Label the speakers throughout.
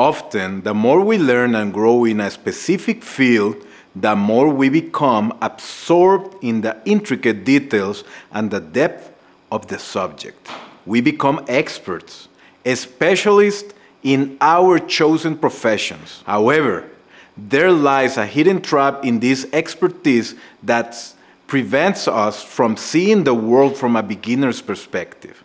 Speaker 1: Often, the more we learn and grow in a specific field, the more we become absorbed in the intricate details and the depth of the subject. We become experts, specialists in our chosen professions. However, there lies a hidden trap in this expertise that prevents us from seeing the world from a beginner's perspective.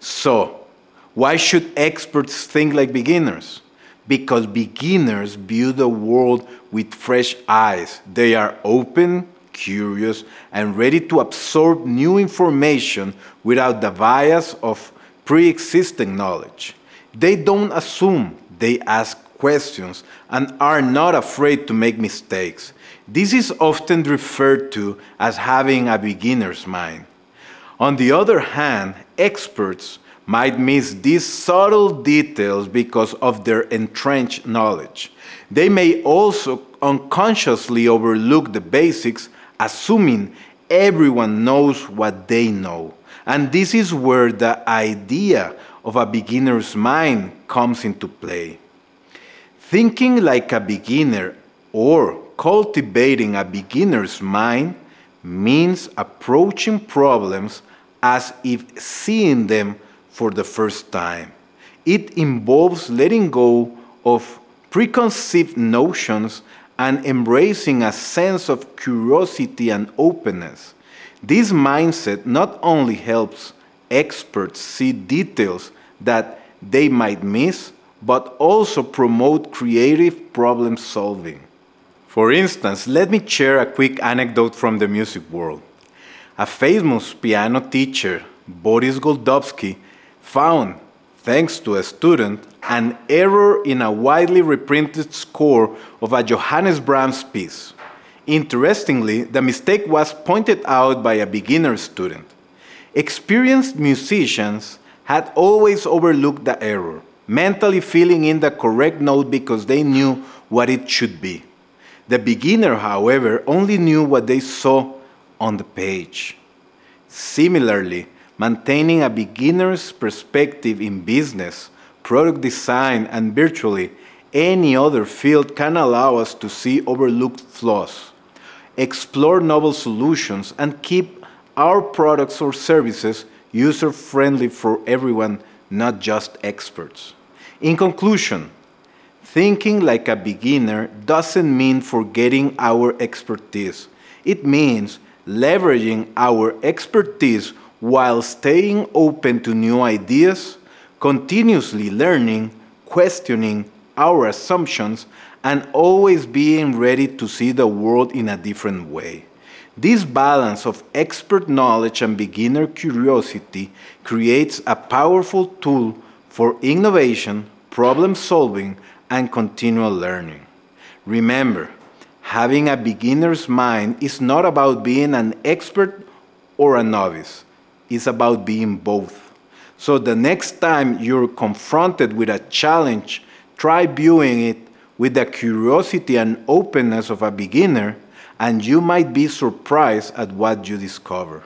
Speaker 1: So, why should experts think like beginners? Because beginners view the world with fresh eyes. They are open, curious, and ready to absorb new information without the bias of pre existing knowledge. They don't assume, they ask questions and are not afraid to make mistakes. This is often referred to as having a beginner's mind. On the other hand, experts might miss these subtle details because of their entrenched knowledge. They may also unconsciously overlook the basics, assuming everyone knows what they know. And this is where the idea of a beginner's mind comes into play. Thinking like a beginner or cultivating a beginner's mind means approaching problems as if seeing them for the first time. It involves letting go of preconceived notions and embracing a sense of curiosity and openness. This mindset not only helps experts see details that they might miss, but also promote creative problem solving. For instance, let me share a quick anecdote from the music world. A famous piano teacher, Boris Goldovsky, found, thanks to a student, an error in a widely reprinted score of a Johannes Brahms piece. Interestingly, the mistake was pointed out by a beginner student. Experienced musicians had always overlooked the error, mentally filling in the correct note because they knew what it should be. The beginner, however, only knew what they saw on the page. Similarly, maintaining a beginner's perspective in business, product design, and virtually any other field can allow us to see overlooked flaws, explore novel solutions, and keep our products or services user friendly for everyone, not just experts. In conclusion, thinking like a beginner doesn't mean forgetting our expertise. It means leveraging our expertise while staying open to new ideas, continuously learning, questioning our assumptions, and always being ready to see the world in a different way. This balance of expert knowledge and beginner curiosity creates a powerful tool for innovation, problem solving, and continual learning. Remember, having a beginner's mind is not about being an expert or a novice, it's about being both. So the next time you're confronted with a challenge, try viewing it with the curiosity and openness of a beginner and you might be surprised at what you discover.